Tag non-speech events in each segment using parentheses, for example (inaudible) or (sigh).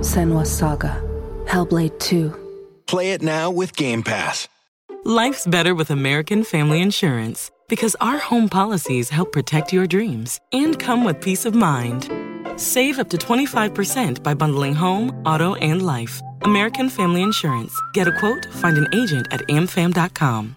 Senua's Saga. Hellblade 2. Play it now with Game Pass. Life's better with American Family Insurance because our home policies help protect your dreams and come with peace of mind. Save up to 25% by bundling home, auto, and life. American Family Insurance. Get a quote, find an agent at amfam.com.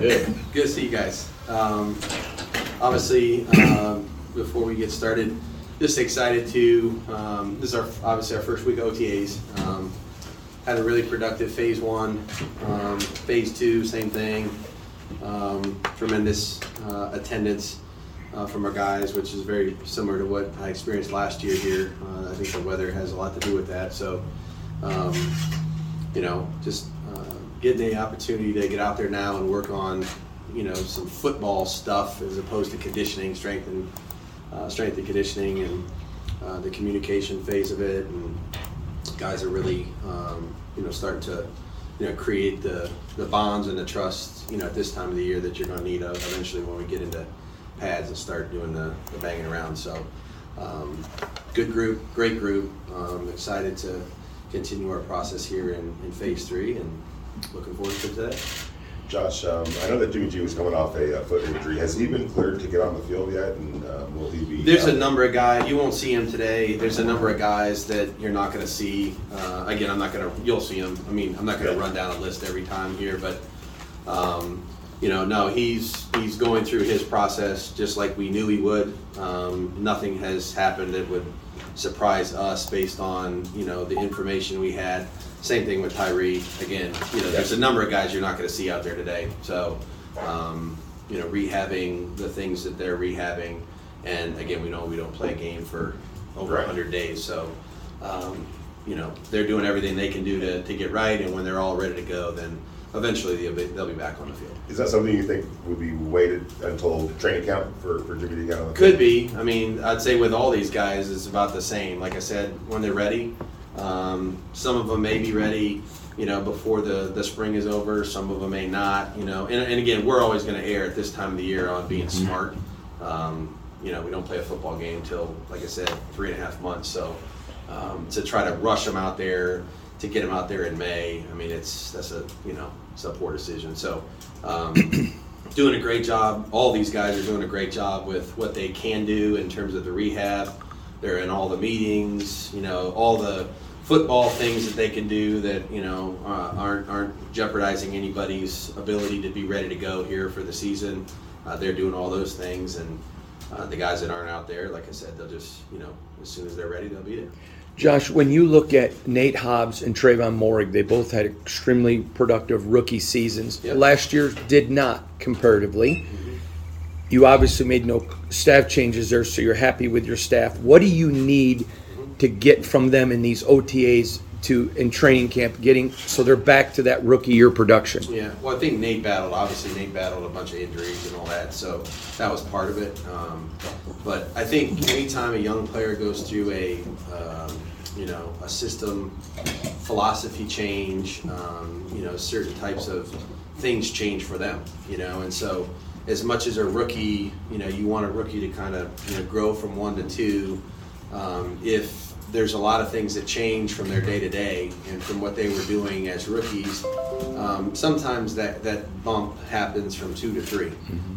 Good. Good. To see you guys. Um, obviously, um, before we get started, just excited to. Um, this is our obviously our first week of OTAs. Um, had a really productive phase one. Um, phase two, same thing. Um, tremendous uh, attendance uh, from our guys, which is very similar to what I experienced last year here. Uh, I think the weather has a lot to do with that. So, you know, just getting the opportunity to get out there now and work on, you know, some football stuff as opposed to conditioning, strength and uh, strength and conditioning, and uh, the communication phase of it. And guys are really, um, you know, starting to, you know, create the the bonds and the trust, you know, at this time of the year that you're going to need eventually when we get into pads and start doing the, the banging around. So, um, good group, great group. Um, excited to continue our process here in, in phase three and looking forward to today. Josh, um, I know that Jimmy G was coming off a, uh foot injury. Has he been cleared to get on the field yet? And uh, will he be? There's a number of guys, you won't see him today. There's a number of guys that you're not going to see. Uh, again, I'm not going to, you'll see them. I mean, I'm not going to Yeah. run down a list every time here, but, um, you know, no, he's, he's going through his process just like we knew he would. Um, nothing has happened that would surprise us based on, you know, the information we had. Same thing with Tyree. Again, you know, there's a number of guys you're not going to see out there today. So, um, you know, rehabbing the things that they're rehabbing. And again, we know we don't play a game for over Right. 100 days. So, um, you know, they're doing everything they can do to, to get right. And when they're all ready to go, then eventually they'll be, they'll be back on the field. Is that something you think would be waited until training camp for, for Jimmy to get on the Could field? be. I mean, I'd say with all these guys, it's about the same. Like I said, when they're ready, um, some of them may be ready, you know, before the, the spring is over. Some of them may not, you know. And, and again, we're always going to err at this time of the year on being smart. Um, you know, we don't play a football game until, like I said, three and a half months. So um, to try to rush them out there, to get them out there in May, I mean, it's that's a you know it's a poor decision. So um, (coughs) doing a great job. All these guys are doing a great job with what they can do in terms of the rehab. They're in all the meetings, you know, all the football things that they can do that you know uh, aren't aren't jeopardizing anybody's ability to be ready to go here for the season. Uh, they're doing all those things, and uh, the guys that aren't out there, like I said, they'll just you know as soon as they're ready, they'll be there. Josh, when you look at Nate Hobbs and Tre'von Moehrig, they both had extremely productive rookie seasons. Yep. Last year did not comparatively. You obviously made no staff changes there, so you're happy with your staff. What do you need to get from them in these OTAs to in training camp, getting so they're back to that rookie year production? Yeah, well, I think Nate battled. Obviously, Nate battled a bunch of injuries and all that, so that was part of it. Um, but I think anytime a young player goes through a, um, you know, a system philosophy change, um, you know, certain types of things change for them, you know, and so as much as a rookie, you know, you want a rookie to kind of you know grow from one to two. Um, if there's a lot of things that change from their day to day and from what they were doing as rookies, um, sometimes that that bump happens from two to 3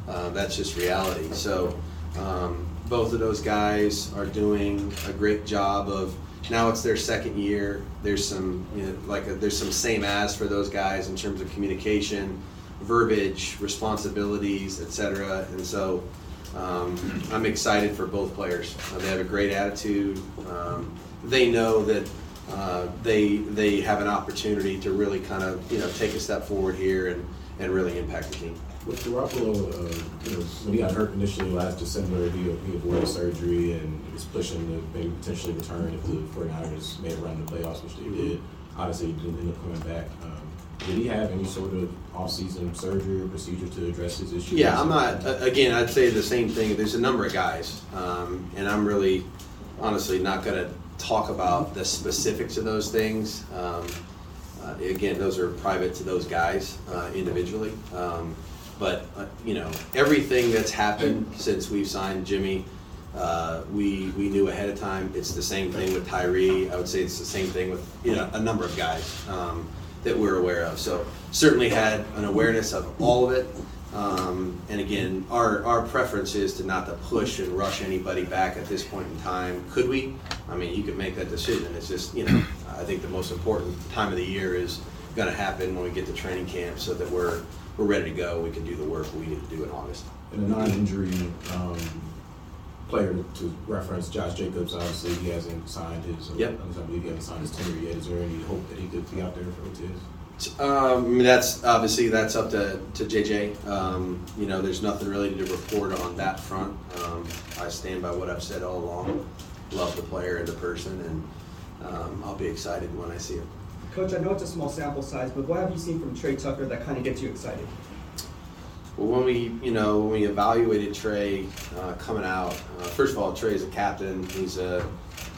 Uh, that's just reality. So um, both of those guys are doing a great job of. Now it's their second year. There's some, you know, like a, there's some same as for those guys in terms of communication verbiage, responsibilities, etc. And so um, I'm excited for both players. Uh, they have a great attitude. Um, they know that uh, they they have an opportunity to really kind of you know take a step forward here and, and really impact the team. With Garoppolo, uh, you know, when he got hurt initially last December, he, he avoided surgery and was pushing to maybe potentially return if the 49ers made a run in the playoffs, which they did. Obviously, he didn't end up coming back. Um, did he have any sort of off-season surgery or procedure to address his issues? Yeah, I'm not. Again, I'd say the same thing. There's a number of guys, um, and I'm really, honestly, not going to talk about the specifics of those things. Um, uh, again, those are private to those guys uh, individually. Um, but uh, you know, everything that's happened since we've signed Jimmy, uh, we we knew ahead of time. It's the same thing with Tyree. I would say it's the same thing with you know a number of guys um, that we're aware of. So certainly had an awareness of all of it. Um, and again, our, our preference is to not to push and rush anybody back at this point in time. Could we? I mean, you could make that decision. It's just, you know, I think the most important time of the year is going to happen when we get to training camp so that we're, we're ready to go. We can do the work we need to do in August. And a non-injury um, player to reference, Josh Jacobs, obviously he hasn't signed his, Yep. I believe he hasn't signed his tenure yet. Is there any hope that he could be out there for OTAs? Um, I mean, that's obviously that's up to, to JJ. Um, you know, there's nothing really to report on that front. Um, I stand by what I've said all along. Love the player and the person, and um, I'll be excited when I see him. Coach, I know it's a small sample size, but what have you seen from Tre Tucker that kind of gets you excited? Well, when we, you know, when we evaluated Tre uh, coming out, uh, first of all, Tre is a captain. He's a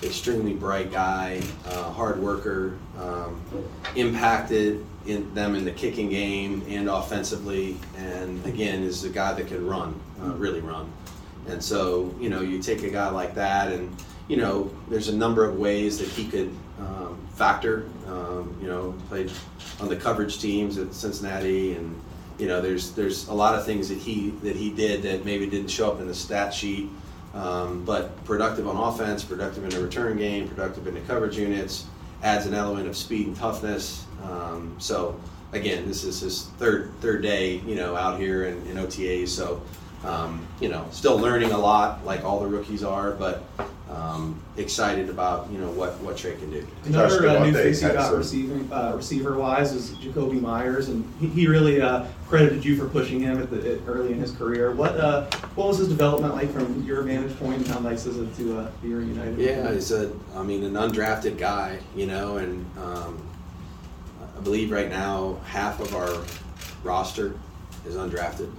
extremely bright guy, uh, hard worker, um, impacted in them in the kicking game and offensively, and again is a guy that can run, uh, really run. And so, you know, you take a guy like that, and you know, there's a number of ways that he could um, factor. Um, you know, played on the coverage teams at Cincinnati, and you know, there's there's a lot of things that he that he did that maybe didn't show up in the stat sheet. Um, but productive on offense, productive in the return game, productive in the coverage units, adds an element of speed and toughness. Um, so again, this is his third third day, you know, out here in, in OTAs. So um, you know, still learning a lot, like all the rookies are, but um, excited about you know what what Tre can do. Another uh, new face you got some- receiving uh, receiver wise is Jakobi Meyers, and he, he really uh, credited you for pushing him at the at early in his career. What uh, what was his development like from your vantage point, and how nice is it to uh, be reunited? with Yeah, him? he's a, I mean, an undrafted guy, you know, and um, I believe right now half of our roster is undrafted.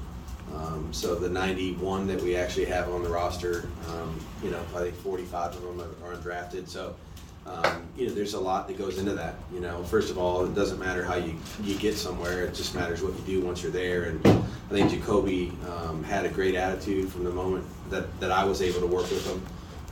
Um, so the 91 that we actually have on the roster, um, you know, I think 45 of them are, are undrafted. So, um, you know, there's a lot that goes into that. You know, first of all, it doesn't matter how you, you get somewhere; it just matters what you do once you're there. And I think Jakobi um, had a great attitude from the moment that, that I was able to work with him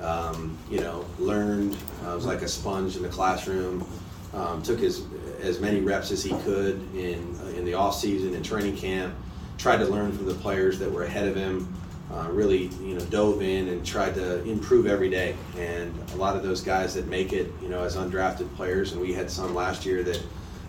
um, you know, learned. Was like a sponge in the classroom. Um, took as as many reps as he could in in the off season and training camp. Tried to learn from the players that were ahead of him. Uh, really, you know, dove in and tried to improve every day. And a lot of those guys that make it, you know, as undrafted players, and we had some last year that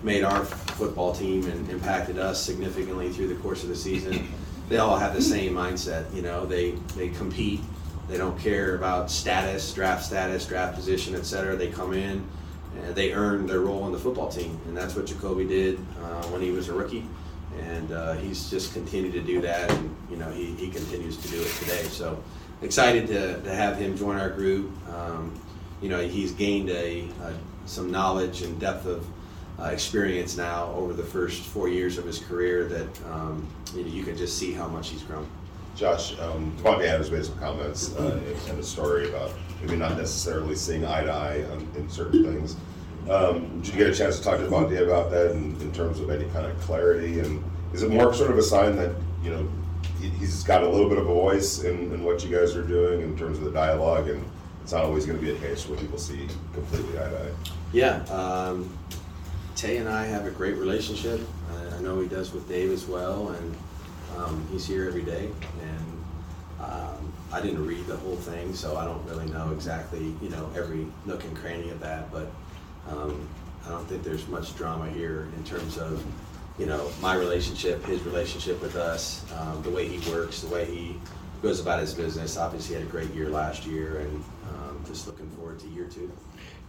made our football team and impacted us significantly through the course of the season. they all have the same mindset. You know, they they compete. They don't care about status, draft status, draft position, et cetera. They come in and they earn their role on the football team, and that's what Jakobi did uh, when he was a rookie. And uh, he's just continued to do that, and you know he, he continues to do it today. So excited to, to have him join our group. Um, you know he's gained a, a some knowledge and depth of uh, experience now over the first four years of his career that um, you, know, you can just see how much he's grown. Josh, um, Davante Adams made some comments uh, in the story about maybe not necessarily seeing eye to eye on, in certain things. Um, did you get a chance to talk to Davante about that in, in, terms of any kind of clarity? And is it more sort of a sign that you know he, has got a little bit of a voice in, in, what you guys are doing in terms of the dialogue, and it's not always going to be a case where people see completely eye to eye? Yeah, um, Tay and I have a great relationship. I, I know he does with Dave as well, and um, he's here every day. And um, I didn't read the whole thing, so I don't really know exactly, you know, every nook and cranny of that. But um, I don't think there's much drama here in terms of, you know, my relationship, his relationship with us, um, the way he works, the way he goes about his business. Obviously, had a great year last year, and um, just looking forward to year two.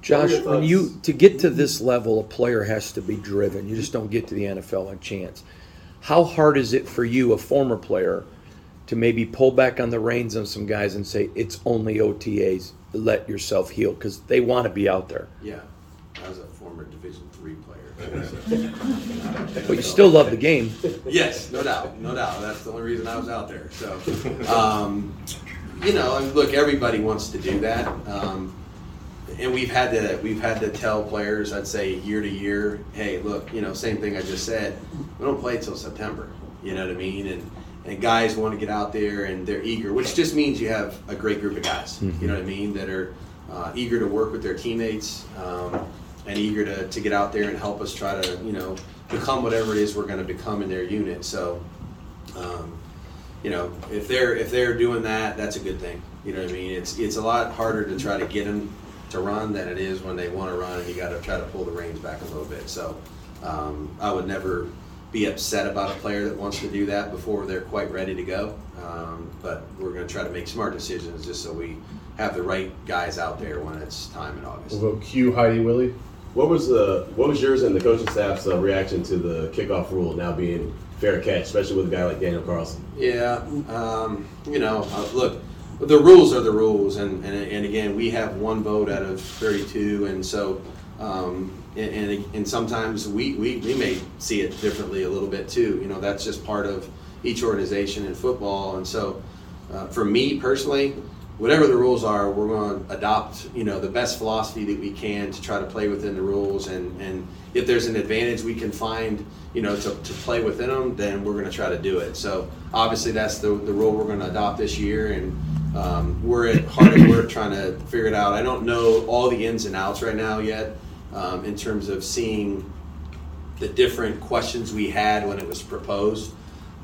Josh, when you to get to this level, a player has to be driven. You just don't get to the NFL on chance. How hard is it for you, a former player, to maybe pull back on the reins on some guys and say it's only OTAs? Let yourself heal because they want to be out there. Yeah, I was a former Division three player. (laughs) but you still love the game. Yes, no doubt, no doubt. That's the only reason I was out there. So, um, you know, look, everybody wants to do that. Um, and we've had to we've had to tell players, I'd say year to year, hey, look, you know, same thing I just said. We don't play till September. You know what I mean? And and guys want to get out there and they're eager, which just means you have a great group of guys. Mm-hmm. You know what I mean? That are uh, eager to work with their teammates um, and eager to, to get out there and help us try to you know become whatever it is we're going to become in their unit. So. Um, you know, if they're if they're doing that, that's a good thing. You know what I mean? It's it's a lot harder to try to get them to run than it is when they want to run, and you got to try to pull the reins back a little bit. So um, I would never be upset about a player that wants to do that before they're quite ready to go. Um, but we're going to try to make smart decisions just so we have the right guys out there when it's time in August. We'll go Q Heidi Willie. What was the what was yours and the coaching staff's uh, reaction to the kickoff rule now being fair catch, especially with a guy like Daniel Carlson? Yeah, um, you know, uh, look the rules are the rules, and, and, and again, we have one vote out of 32, and so um, and, and, and sometimes we, we, we may see it differently a little bit too. You know, that's just part of each organization in football, and so uh, for me personally, whatever the rules are, we're going to adopt you know the best philosophy that we can to try to play within the rules, and and if there's an advantage we can find you know to, to play within them, then we're going to try to do it. So obviously that's the the rule we're going to adopt this year, and um, we're at hard at work trying to figure it out. I don't know all the ins and outs right now yet um, in terms of seeing the different questions we had when it was proposed.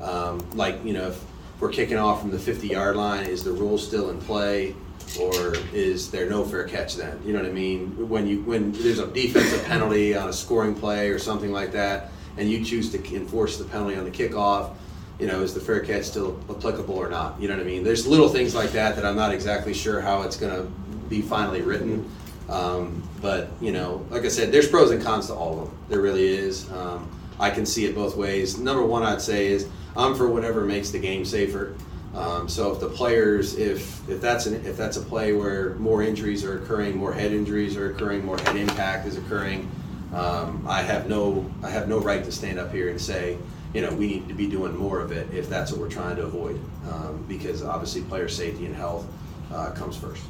Um, like, you know, if we're kicking off from the 50 yard line, is the rule still in play? Or is there no fair catch then? You know what I mean? When you when there's a defensive penalty on a scoring play or something like that, and you choose to enforce the penalty on the kickoff, you know, is the fair catch still applicable or not? You know what I mean? There's little things like that that I'm not exactly sure how it's going to be finally written. Um, but you know, like I said, there's pros and cons to all of them. There really is. Um, I can see it both ways. Number one, I'd say is I'm for whatever makes the game safer. Um, so if the players, if if that's an, if that's a play where more injuries are occurring, more head injuries are occurring, more head impact is occurring, um, I have no I have no right to stand up here and say you know, we need to be doing more of it if that's what we're trying to avoid, um, because obviously player safety and health uh, comes first.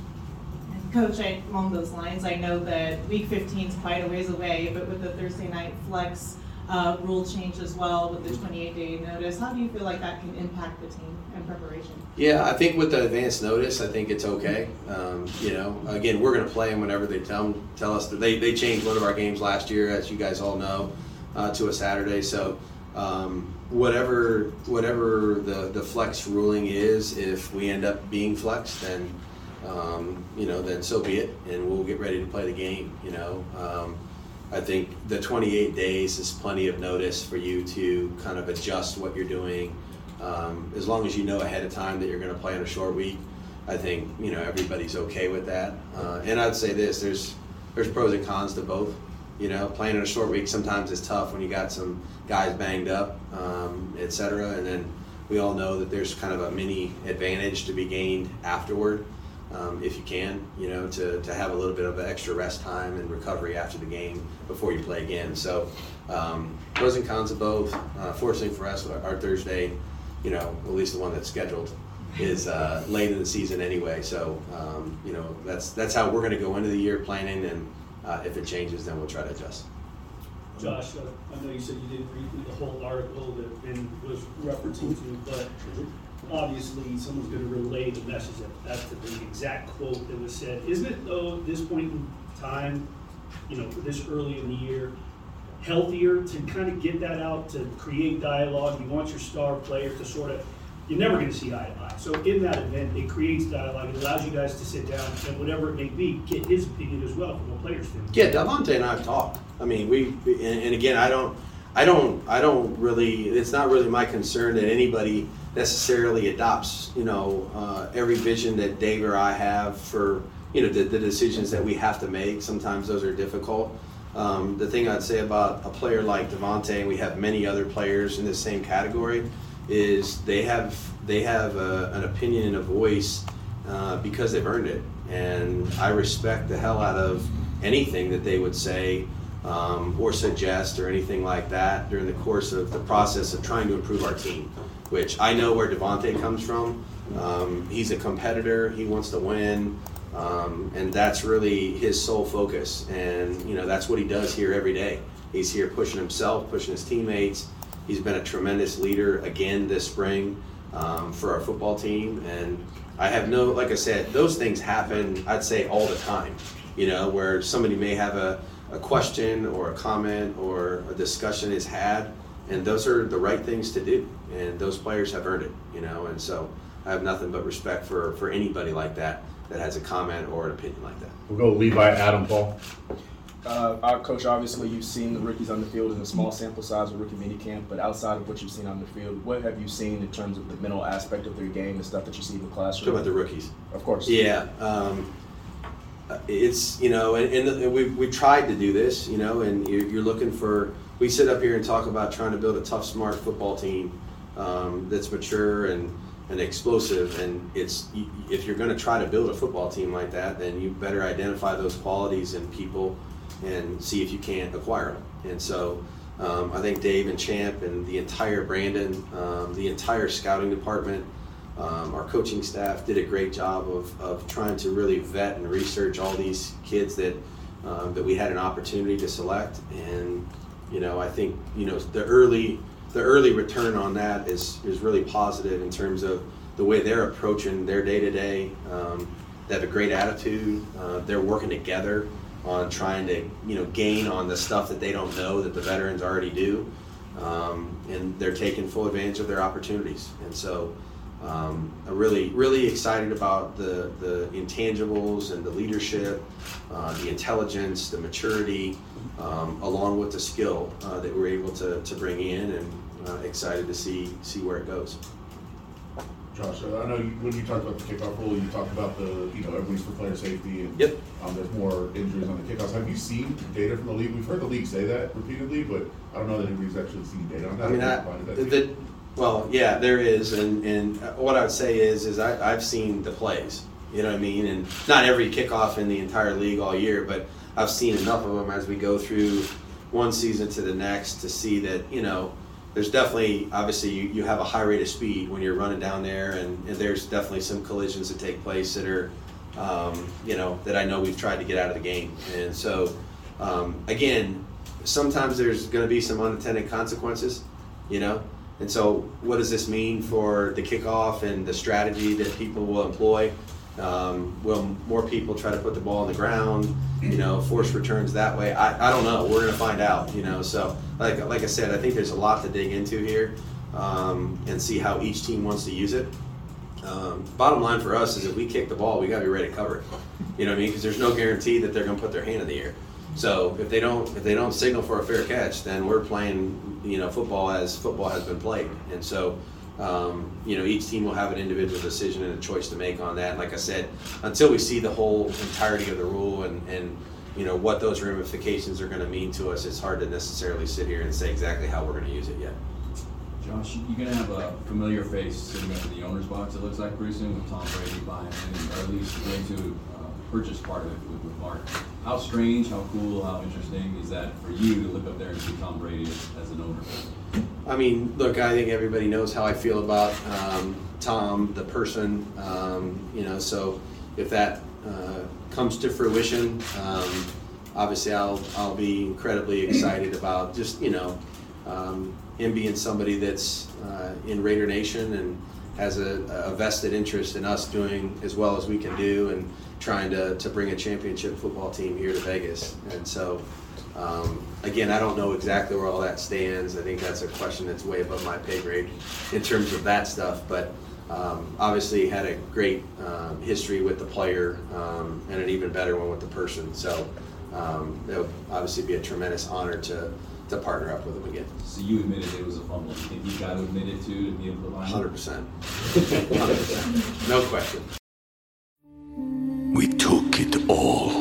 Coach, along those lines, I know that Week 15 is quite a ways away, but with the Thursday night flex uh, rule change as well, with the 28-day notice, how do you feel like that can impact the team in preparation? Yeah, I think with the advance notice, I think it's okay. Um, you know, again, we're going to play them whenever they tell tell us that they they changed one of our games last year, as you guys all know, uh, to a Saturday, so um, whatever whatever the, the flex ruling is, if we end up being flexed, then um, you know, then so be it, and we'll get ready to play the game. You know, um, I think the 28 days is plenty of notice for you to kind of adjust what you're doing, um, as long as you know ahead of time that you're going to play on a short week, I think you know everybody's okay with that. Uh, and I'd say this: there's there's pros and cons to both. You know, playing in a short week sometimes is tough when you got some guys banged up, um, et cetera. And then we all know that there's kind of a mini advantage to be gained afterward, um, if you can, you know, to, to have a little bit of extra rest time and recovery after the game before you play again. So, um, pros and cons of both. Uh, fortunately for us, our Thursday, you know, at least the one that's scheduled, is uh, late in the season anyway. So, um, you know, that's that's how we're going to go into the year planning, and uh, if it changes, then we'll try to adjust. Josh, uh, I know you said you didn't read through the whole article that Ben was referencing to, but obviously someone's going to relay the message that that's the exact quote that was said. Isn't it though at this point in time, you know, this early in the year, healthier to kind of get that out to create dialogue? You want your star player to sort of you're never going to see eye to eye. So in that event, it creates dialogue. It allows you guys to sit down and whatever it may be, get his opinion as well from a player's standpoint. Yeah, Davante and I have talked. I mean, we and, and again, I don't, I don't, I don't really. It's not really my concern that anybody necessarily adopts, you know, uh, every vision that Dave or I have for, you know, the, the decisions that we have to make. Sometimes those are difficult. Um, the thing I'd say about a player like Davante, and we have many other players in the same category, is they have they have a, an opinion and a voice uh, because they've earned it, and I respect the hell out of anything that they would say um, or suggest or anything like that during the course of the process of trying to improve our team. Which I know where Davante comes from. Um, he's a competitor. He wants to win. Um, and that's really his sole focus. And you know that's what he does here every day. He's here pushing himself, pushing his teammates, He's been a tremendous leader again this spring um, for our football team. And I have no, like I said, those things happen, I'd say, all the time, you know, where somebody may have a, a question or a comment or a discussion is had. And those are the right things to do. And those players have earned it, you know. And so I have nothing but respect for, for anybody like that that has a comment or an opinion like that. We'll go Levi Adam Paul. Uh, our coach, obviously, you've seen the rookies on the field in a small sample size of rookie minicamp, but outside of what you've seen on the field, what have you seen in terms of the mental aspect of their game and stuff that you see in the classroom? Talk about the rookies. Of course. Yeah. Um, it's, you know, and, and we, we tried to do this, you know, and you're, you're, looking for, we sit up here and talk about trying to build a tough, smart football team um, that's mature and, and explosive. And it's, if you're going to try to build a football team like that, then you better identify those qualities in people and see if you can't acquire them. And so um, I think Dave and Champ and the entire Brandon, um, the entire scouting department, um, our coaching staff did a great job of, of trying to really vet and research all these kids that um, that we had an opportunity to select. And you know, I think you know the early the early return on that is is really positive in terms of the way they're approaching their day to day. They have a great attitude. Uh, they're working together on trying to you know gain on the stuff that they don't know that the veterans already do, um, and they're taking full advantage of their opportunities. And so, um, I'm really really excited about the the intangibles and the leadership, uh, the intelligence, the maturity, um, along with the skill uh, that we're able to, to bring in, and uh, excited to see see where it goes. Josh, I know you, when you talked about the kickoff rule, you talked about the, you know, everybody's for player safety and yep. um, there's more injuries on the kickoffs. Have you seen data from the league? We've heard the league say that repeatedly, but I don't know that anybody's actually seen data on that. I mean, I, the, well, yeah, there is, and, and what I would say is, is I, I've seen the plays. You know what I mean? And not every kickoff in the entire league all year, but I've seen enough of them as we go through one season to the next to see that you know there's definitely obviously you, you have a high rate of speed when you're running down there and, and there's definitely some collisions that take place that are um, you know that i know we've tried to get out of the game. And so um, again sometimes there's going to be some unintended consequences you know? And so what does this mean for the kickoff and the strategy that people will employ um, will more people try to put the ball on the ground? You know, force returns that way. I, I don't know. We're going to find out. You know, so like like I said, I think there's a lot to dig into here um, and see how each team wants to use it. Um, bottom line for us is if we kick the ball, we got to be ready to cover it. You know what I mean? Because there's no guarantee that they're going to put their hand in the air. So if they don't if they don't signal for a fair catch, then we're playing you know football as football has been played. And so um, you know, each team will have an individual decision and a choice to make on that. Like I said, until we see the whole entirety of the rule and, and you know what those ramifications are going to mean to us, it's hard to necessarily sit here and say exactly how we're going to use it yet. Josh, you're going to have a familiar face sitting up in the owner's box, it looks like, pretty soon with Tom Brady buying in, or at least going to uh, purchase part of it with, with Mark. How strange, how cool, how interesting is that for you to look up there and see Tom Brady as, as an owner? I mean, look, I think everybody knows how I feel about um, Tom, the person. Um, you know, so if that uh, comes to fruition, um, obviously I'll I'll be incredibly excited about just you know um, him being somebody that's uh, in Raider Nation and has a, a, vested interest in us doing as well as we can do and trying to, to bring a championship football team here to Vegas. And so um, again, I don't know exactly where all that stands. I think that's a question that's way above my pay grade in terms of that stuff. But um, obviously, had a great um, history with the player um, and an even better one with the person. So um, it would obviously be a tremendous honor to to partner up with him again. So you admitted it was a fumble. You think you got to admit it too to be able to line? Hundred percent. Hundred percent. No question. We took it all.